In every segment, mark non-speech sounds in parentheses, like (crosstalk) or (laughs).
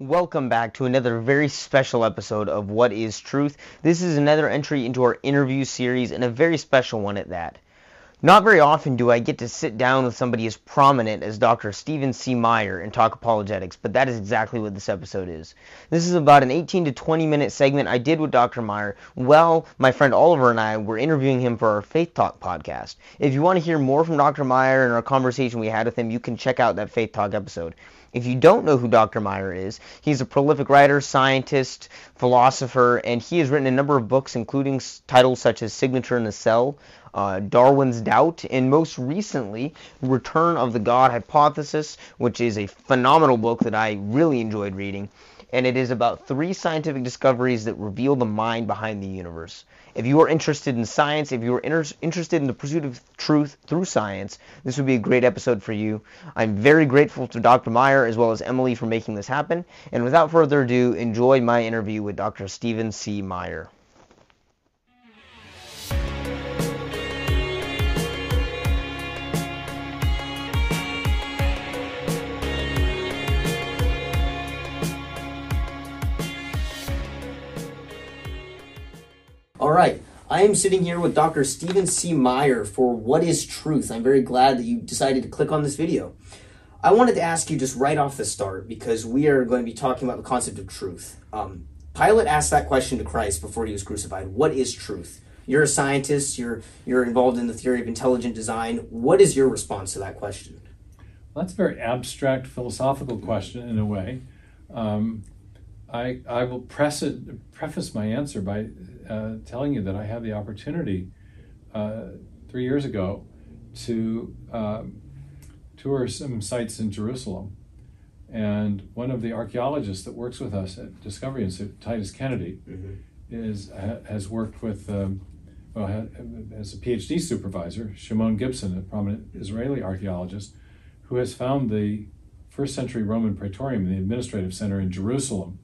Welcome back to another very special episode of What is Truth. This is another entry into our interview series and a very special one at that. Not very often do I get to sit down with somebody as prominent as Dr. Stephen C. Meyer and talk apologetics, but that is exactly what this episode is. This is about an 18 to 20 minute segment I did with Dr. Meyer while my friend Oliver and I were interviewing him for our Faith Talk podcast. If you want to hear more from Dr. Meyer and our conversation we had with him, you can check out that Faith Talk episode. If you don't know who Dr. Meyer is, he's a prolific writer, scientist, philosopher, and he has written a number of books, including titles such as Signature in the Cell, uh, Darwin's Doubt, and most recently, Return of the God Hypothesis, which is a phenomenal book that I really enjoyed reading. And it is about three scientific discoveries that reveal the mind behind the universe. If you are interested in science, if you are inter- interested in the pursuit of truth through science, this would be a great episode for you. I'm very grateful to Dr. Meyer as well as Emily for making this happen. And without further ado, enjoy my interview with Dr. Stephen C. Meyer. Right. I am sitting here with Dr. Stephen C. Meyer for What is Truth. I'm very glad that you decided to click on this video. I wanted to ask you just right off the start because we are going to be talking about the concept of truth. Um, Pilate asked that question to Christ before he was crucified. What is truth? You're a scientist. You're you're involved in the theory of intelligent design. What is your response to that question? Well, that's a very abstract philosophical question in a way. Um, I I will it, preface my answer by uh, telling you that I had the opportunity uh, three years ago to um, tour some sites in Jerusalem. And one of the archaeologists that works with us at Discovery Institute, Titus Kennedy, mm-hmm. is ha, has worked with, um, well, ha, as a PhD supervisor, Shimon Gibson, a prominent Israeli archaeologist, who has found the first century Roman praetorium, the administrative center in Jerusalem,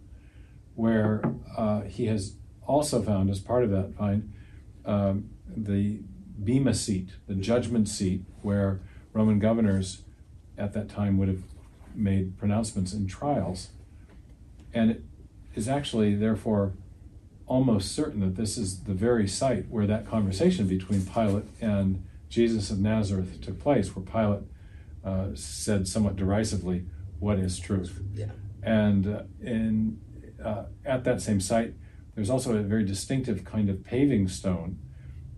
where uh, he has also found as part of that find um, the bema seat, the judgment seat, where Roman governors at that time would have made pronouncements in trials. And it is actually, therefore, almost certain that this is the very site where that conversation between Pilate and Jesus of Nazareth took place, where Pilate uh, said somewhat derisively, What is truth? Yeah. And uh, in, uh, at that same site, there's also a very distinctive kind of paving stone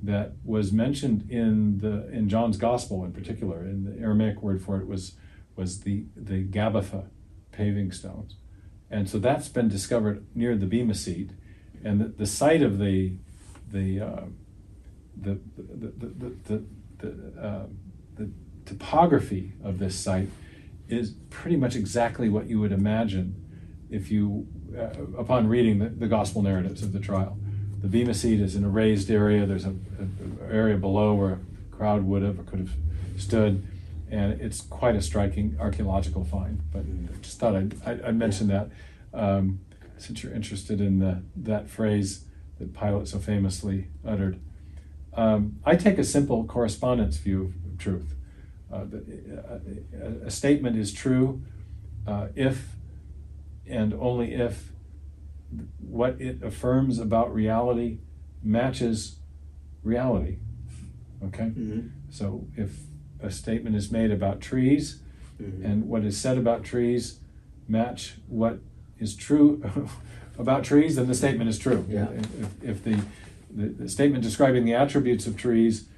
that was mentioned in the in John's Gospel in particular. And the Aramaic word for it was was the the Gabbatha paving stones, and so that's been discovered near the Bema seat, and the, the site of the the uh, the, the, the, the, the, uh, the topography of this site is pretty much exactly what you would imagine if you uh, upon reading the, the, gospel narratives of the trial. The Bema seat is in a raised area. There's an area below where a crowd would have or could have stood, and it's quite a striking archaeological find. But I just thought I'd, I'd mention that um, since you're interested in the, that phrase that Pilate so famously uttered. Um, I take a simple correspondence view of truth. Uh, a, a, a, statement is true uh, if and only if what it affirms about reality matches reality. Okay? Mm-hmm. So if a statement is made about trees mm-hmm. and what is said about trees match what is true (laughs) about trees, then the statement is true. Yeah. If, if the, the, the, statement describing the attributes of trees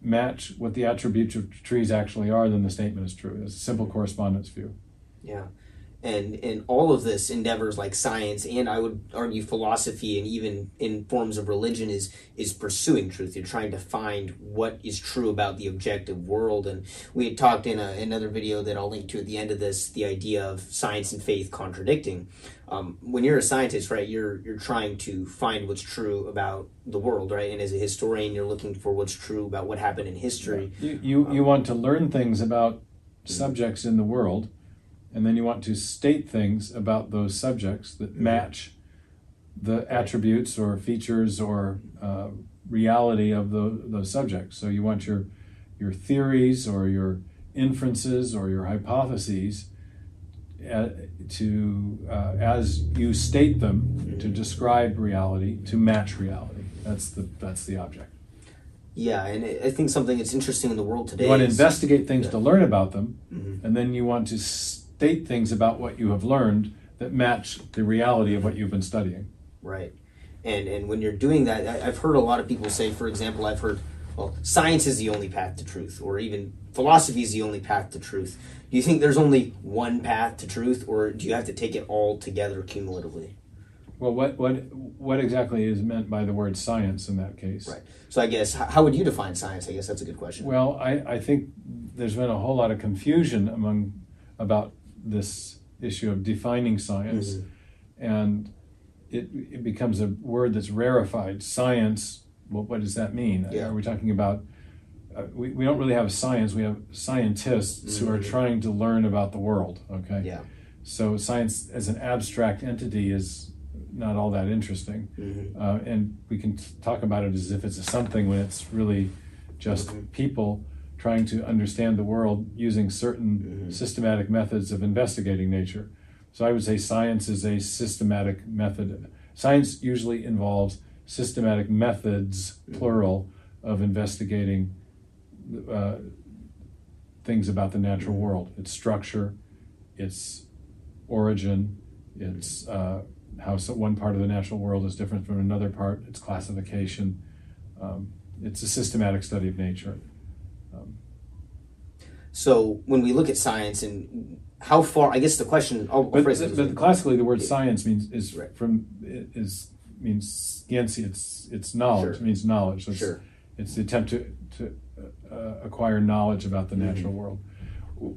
match what the attributes of trees actually are, then the statement is true. It's a simple correspondence view. Yeah and in all of this endeavors like science and I would argue philosophy and even in forms of religion is is pursuing truth. You're trying to find what is true about the objective world. And we had talked in a, another video that I'll link to at the end of this the idea of science and faith contradicting. Um, when you're a scientist, right, you're you're trying to find what's true about the world, right? And as a historian, you're looking for what's true about what happened in history. You you, um, you want to learn things about subjects in the world and then you want to state things about those subjects that mm-hmm. match the attributes or features or uh, reality of the, those subjects. So you want your your theories or your inferences or your hypotheses uh, to uh, as you state them to describe reality to match reality. That's the that's the object. Yeah, and I think something that's interesting in the world today. You want to investigate things to learn about them, Mhm. and then you want to state things about what you have learned that match the reality of what you've been studying. Right. And and when you're doing that, I, I've heard a lot of people say, for example, I've heard, well, science is the only path to truth, or even philosophy is the only path to truth. Do you think there's only one path to truth, or do you have to take it all together cumulatively? Well, what what what exactly is meant by the word science in that case? Right. So I guess how, how would you define science? I guess that's a good question. Well, I, I think there's been a whole lot of confusion among about this issue of defining science, Mhm. and it it becomes a word that's rarefied. Science. Well, what does that mean? Yeah. Are we talking about? Uh, we, we don't really have science. We have scientists who are Mhm. trying to learn about the world. Okay. Yeah. So science as an abstract entity is not all that interesting, Mhm. uh, and we can t- talk about it as if it's a something when it's really just Mhm. people trying to understand the world using certain Mhm. systematic methods of investigating nature. So I would say science is a systematic method. Science usually involves systematic methods, Mhm. plural, of investigating uh, things about the natural Mhm. world, its structure, its origin, its uh, how so one part of the natural world is different from another part, its classification. Um, it's a systematic study of nature. So when we look at science and how far, I guess the question. I'll, I'll but, phrase it way. classically, the word science means is Right. from is means scientia. It's it's knowledge. Sure. It means knowledge. So it's, Sure. it's the attempt to to uh, acquire knowledge about the Mhm. natural world.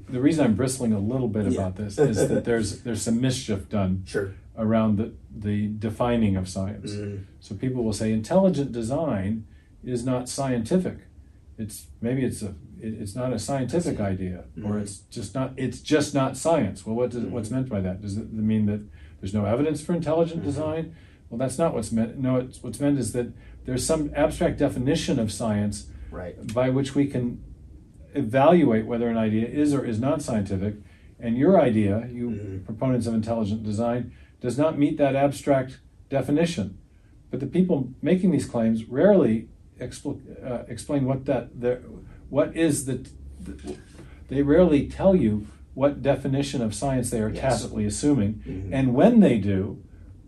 The reason I'm bristling a little bit Yeah. about this (laughs) is that there's there's some mischief done Sure. around the, the defining of science. Mhm. So people will say intelligent design is not scientific. It's maybe it's a it, it's not a scientific idea, or Mhm. it's just not it's just not science. Well, what does, what's meant by that? Does it mean that there's no evidence for intelligent Mhm. design? Well, that's not what's meant. No, it's, what's meant is that there's some abstract definition of science Right. by which we can evaluate whether an idea is or is not scientific. And your idea, you Mhm. proponents of intelligent design, does not meet that abstract definition. But the people making these claims rarely expl- uh, explain what that their, what is the, the- They rarely tell you what definition of science they are Yes. tacitly assuming, Mhm. and when they do,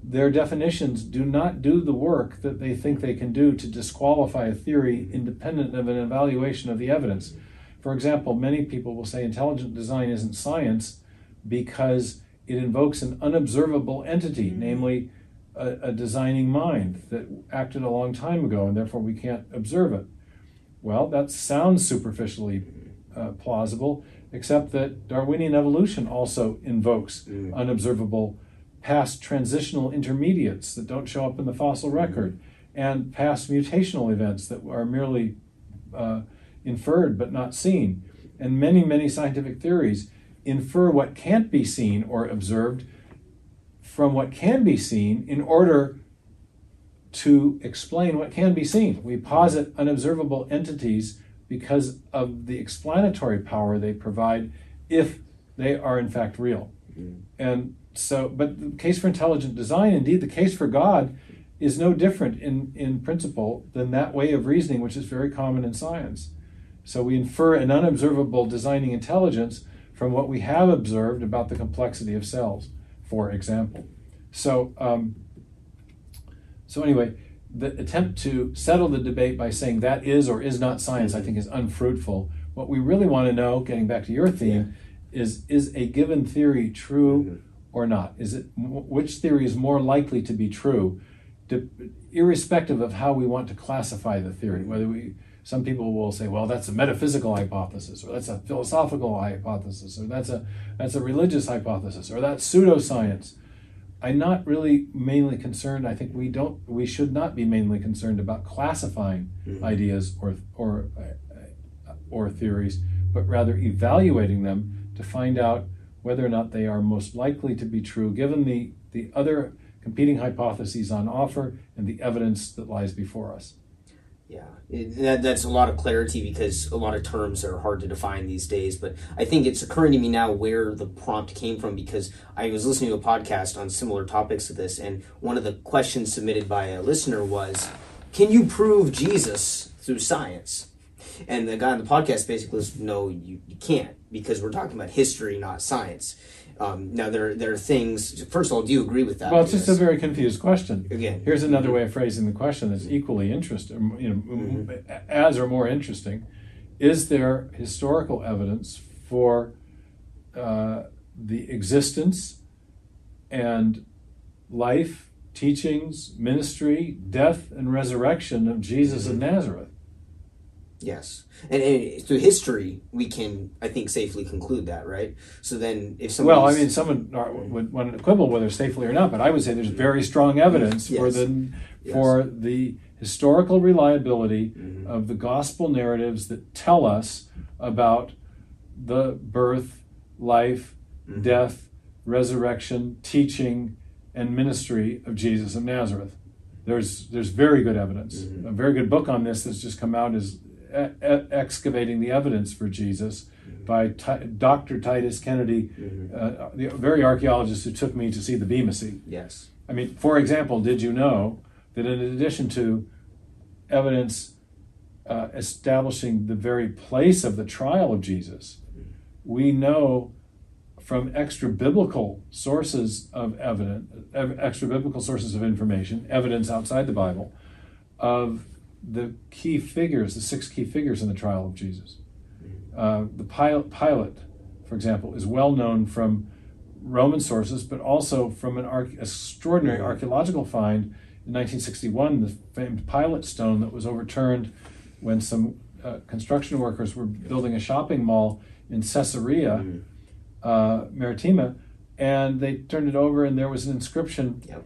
their definitions do not do the work that they think they can do to disqualify a theory independent of an evaluation of the evidence. For example, many people will say intelligent design isn't science because it invokes an unobservable entity, namely a, a designing mind that acted a long time ago, and therefore we can't observe it. Well, that sounds superficially uh, plausible, except that Darwinian evolution also invokes Mm. unobservable past transitional intermediates that don't show up in the fossil record, and past mutational events that are merely uh, inferred but not seen. And many, many scientific theories infer what can't be seen or observed from what can be seen in order to explain what can be seen. We posit unobservable entities because of the explanatory power they provide if they are in fact real. Mhm. And so, but the case for intelligent design, indeed, the case for God, is no different in, in principle than that way of reasoning, which is very common in science. So we infer an unobservable designing intelligence from what we have observed about the complexity of cells, for example. So, um, so anyway, the attempt to settle the debate by saying that is or is not science, I think, is unfruitful. What we really want to know, getting back to your theme, is is a given theory true or not? Is it which theory is more likely to be true, de- irrespective of how we want to classify the theory? Whether we some people will say, well, that's a metaphysical hypothesis, or that's a philosophical hypothesis, or that's a that's a religious hypothesis, or that's pseudoscience. I'm not really mainly concerned. I think we don't, we should not be mainly concerned about classifying Mhm. ideas or or or theories, but rather evaluating them to find out whether or not they are most likely to be true, given the the other competing hypotheses on offer and the evidence that lies before us. Yeah, it, that, that's a lot of clarity because a lot of terms are hard to define these days. But I think it's occurring to me now where the prompt came from because I was listening to a podcast on similar topics to this, and one of the questions submitted by a listener was, "Can you prove Jesus through science?" And the guy on the podcast basically says, "No, you, you can't because we're talking about history, not science." Um, now there there are things. First of all, do you agree with that? Well, it's just a very confused question. Again. here's another way of phrasing the question that's equally interesting, you know, as or more interesting. Is there historical evidence for uh, the existence and life, teachings, ministry, death, and resurrection of Jesus of Nazareth? Yes, and, and through history, we can, I think, safely conclude that, right? So then, if somebody, Well, I mean, someone would want to quibble whether safely or not, but I would say there's very strong evidence for the Yes. for the historical reliability Mhm. of the gospel narratives that tell us about the birth, life, Mhm. death, resurrection, teaching, and ministry of Jesus of Nazareth. There's there's very good evidence. Mhm. A very good book on this that's just come out is e- excavating the evidence for Jesus by Ti- Dr. Titus Kennedy, Mhm. uh, the very archaeologist who took me to see the Bema Sea. yes, I mean, for example, did you know that in addition to evidence uh, establishing the very place of the trial of Jesus, we know from extra biblical sources of evidence, extra biblical sources of information, evidence outside the Bible, of the key figures, the six key figures in the trial of Jesus. Uh, the Pilate, Pilate, for example, is well known from Roman sources, but also from an arch- extraordinary archaeological find in 1961, the famed Pilate stone that was overturned when some uh, construction workers were building a shopping mall in Caesarea Mhm. uh, Maritima, and they turned it over, and there was an inscription Yep.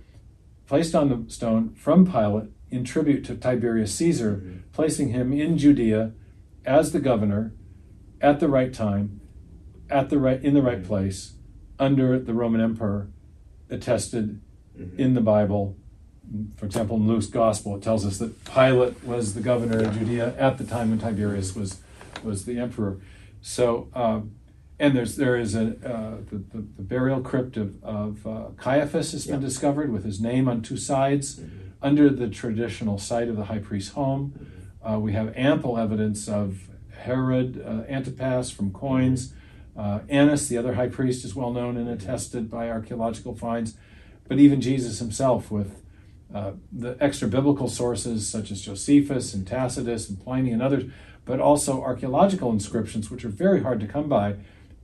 placed on the stone from Pilate in tribute to Tiberius Caesar, Mhm. placing him in Judea as the governor at the right time, at the right in the right place, under the Roman emperor, attested Mhm. in the Bible. For example, in Luke's gospel, it tells us that Pilate was the governor of Judea at the time when Tiberius was was the emperor. So, um, and there's there is a uh, the, the, the burial crypt of, of uh, Caiaphas has been Yeah. discovered with his name on two sides Mhm. Under the traditional site of the high priest's home. Uh, we have ample evidence of Herod uh, Antipas from coins. Uh, Annas, the other high priest, is well known and attested by archaeological finds. But even Jesus himself, with uh, the extra biblical sources such as Josephus and Tacitus and Pliny and others, but also archaeological inscriptions, which are very hard to come by,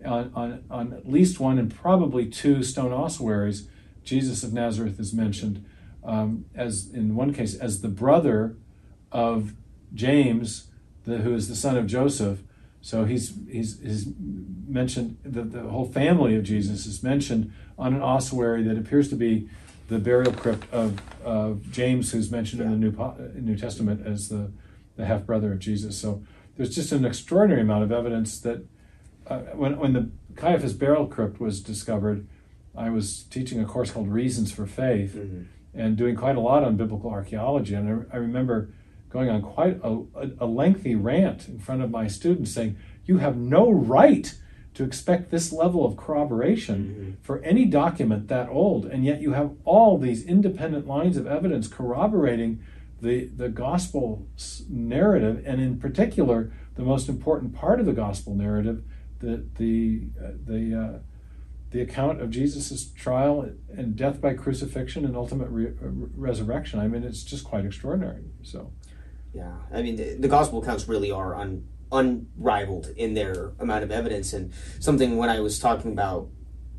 on, on, on at least one and probably two stone ossuaries, Jesus of Nazareth is mentioned um, as, in one case, as the brother of James, the, who is the son of Joseph. So he's, he's, he's mentioned, the, the whole family of Jesus is mentioned on an ossuary that appears to be the burial crypt of, of James, who's mentioned in the New, New Testament as the, the half brother of Jesus. So there's just an extraordinary amount of evidence that uh, when, when the Caiaphas burial crypt was discovered, I was teaching a course called Reasons for Faith Mhm. And doing quite a lot on biblical archaeology. And I, I remember going on quite a, a, lengthy rant in front of my students saying, You have no right to expect this level of corroboration for any document that old. And yet you have all these independent lines of evidence corroborating the, the gospel narrative, and in particular, the most important part of the gospel narrative, the, the, uh, the, uh, the account of Jesus' trial and death by crucifixion and ultimate re- uh, resurrection. I mean, it's just quite extraordinary. So, Yeah, I mean the, the gospel accounts really are un, unrivaled in their amount of evidence, and something when I was talking about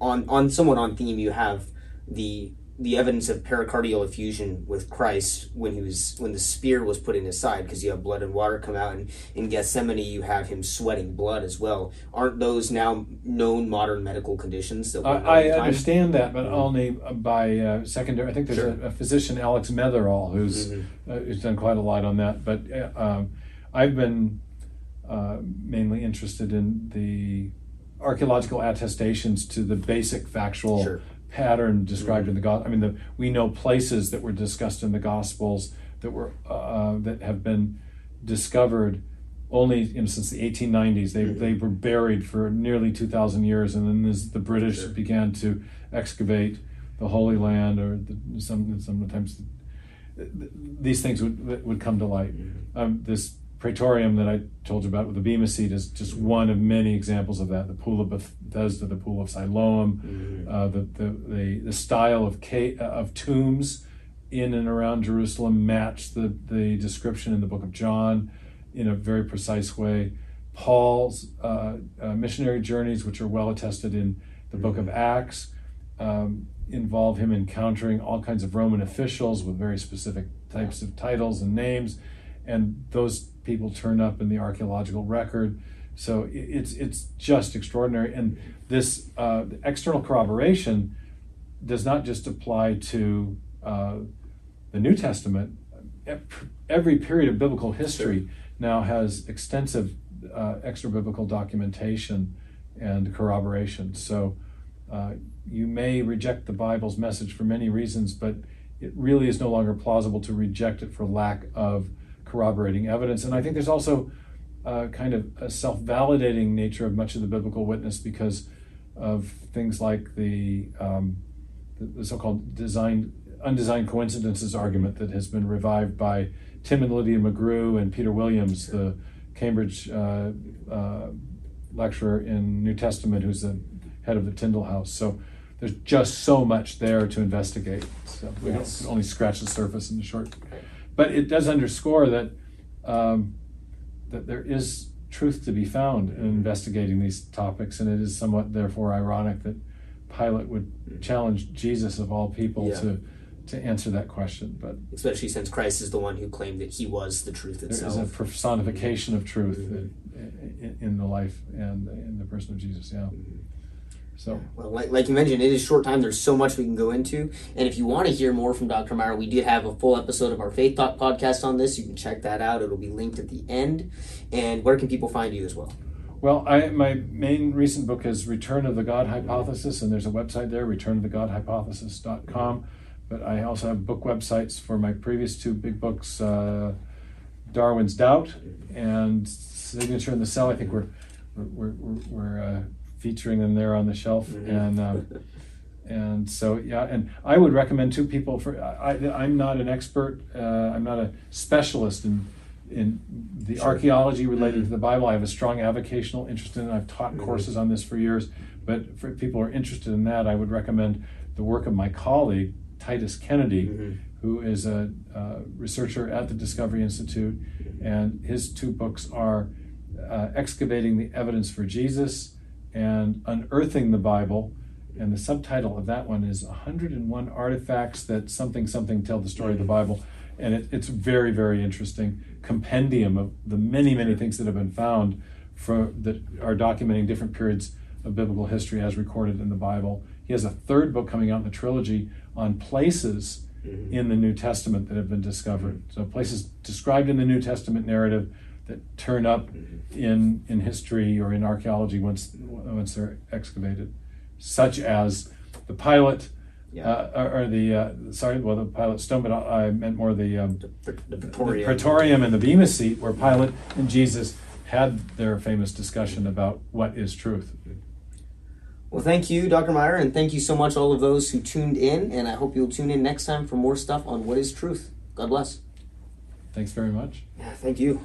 on on somewhat on theme, you have the the evidence of pericardial effusion with Christ when he was when the spear was put in his side because you have blood and water come out, and in Gethsemane you have him sweating blood as well. Aren't those now known modern medical conditions that I, I understand that, but only by uh, secondary. I think there's Sure. a, a physician, Alex Metherell, who's Mhm. uh, who's done quite a lot on that. But uh, um, I've been uh, mainly interested in the archaeological attestations to the basic factual Sure. Pattern described in the gospel. I mean, the, we know places that were discussed in the Gospels that were uh, that have been discovered only you know, since the 1890s. They, Mhm. they were buried for nearly 2,000 years, and then as the British Sure. began to excavate the Holy Land, or the, some sometimes these things would would come to light. Um, this Praetorium that I told you about with the Bema Seat is just one of many examples of that. The Pool of Bethesda, the Pool of Siloam, Mhm. uh, the, the, the, the style of, ca- uh, of tombs in and around Jerusalem match the, the description in the book of John in a very precise way. Paul's uh, uh, missionary journeys, which are well attested in the book of Acts, um, involve him encountering all kinds of Roman officials with very specific types of titles and names, and those people turn up in the archaeological record. So it's it's just extraordinary, and this uh, external corroboration does not just apply to uh, the New Testament. Every period of biblical history now has extensive uh, extra biblical documentation and corroboration. So uh, you may reject the Bible's message for many reasons, but it really is no longer plausible to reject it for lack of corroborating evidence. And I think there's also uh, kind of a self validating nature of much of the biblical witness because of things like the, um, the, so called design, undesigned coincidences argument that has been revived by Tim and Lydia McGrew and Peter Williams, the Cambridge uh, uh, lecturer in New Testament, who's the head of the Tyndale House. So there's just so much there to investigate. So we Yes. only scratch the surface in the short. But it does underscore that um, that there is truth to be found in investigating these topics, and it is somewhat therefore ironic that Pilate would challenge Jesus of all people Mm-hmm. Yeah. to to answer that question. But Especially since Christ is the one who claimed that he was the truth there itself. is a personification of truth Mhm. in, in, in the life and in the person of Jesus. Yeah. Mm-hmm. So Well, like, like you mentioned, it is short time. There's so much we can go into. And if you want to hear more from Dr. Meyer, we did have a full episode of our Faith Talk podcast on this. You can check that out. It'll be linked at the end. And where can people find you as well? Well, I, my main recent book is Return of the God Hypothesis, and there's a website there, returnofthegodhypothesis.com. But I also have book websites for my previous two big books, uh, Darwin's Doubt and Signature in the Cell. I think we're we're, we're, we're uh, featuring them there on the shelf, Mhm. and um, (laughs) and so yeah, and I would recommend to people for I, I'm not an expert, uh, I'm not a specialist in in the Sure. archaeology related Mhm. to the Bible. I have a strong avocational interest in it. I've taught Mhm. courses on this for years, but for people who are interested in that, I would recommend the work of my colleague Titus Kennedy, Mhm. who is a uh, researcher at the Discovery Institute, and his two books are uh, Excavating the Evidence for Jesus and Unearthing the Bible. And the subtitle of that one is 101 Artifacts That Something Something Tell the Story of the Bible. And it, it's very, very interesting compendium of the many, many things that have been found for, that are documenting different periods of biblical history as recorded in the Bible. He has a third book coming out in the trilogy on places Mhm. in the New Testament that have been discovered. So places described in the New Testament narrative that turn up in in history or in archaeology once once they're excavated, such as the Pilate, Yeah. uh, or, or the uh, sorry, well the Pilate Stone, but I, I meant more the um, The, the the Praetorium. Praetorium and the Bema Seat, where Pilate and Jesus had their famous discussion about what is truth. Well, thank you, Dr. Meyer, and thank you so much, all of those who tuned in. And I hope you'll tune in next time for more stuff on what is truth. God bless. Thanks very much. Yeah, thank you.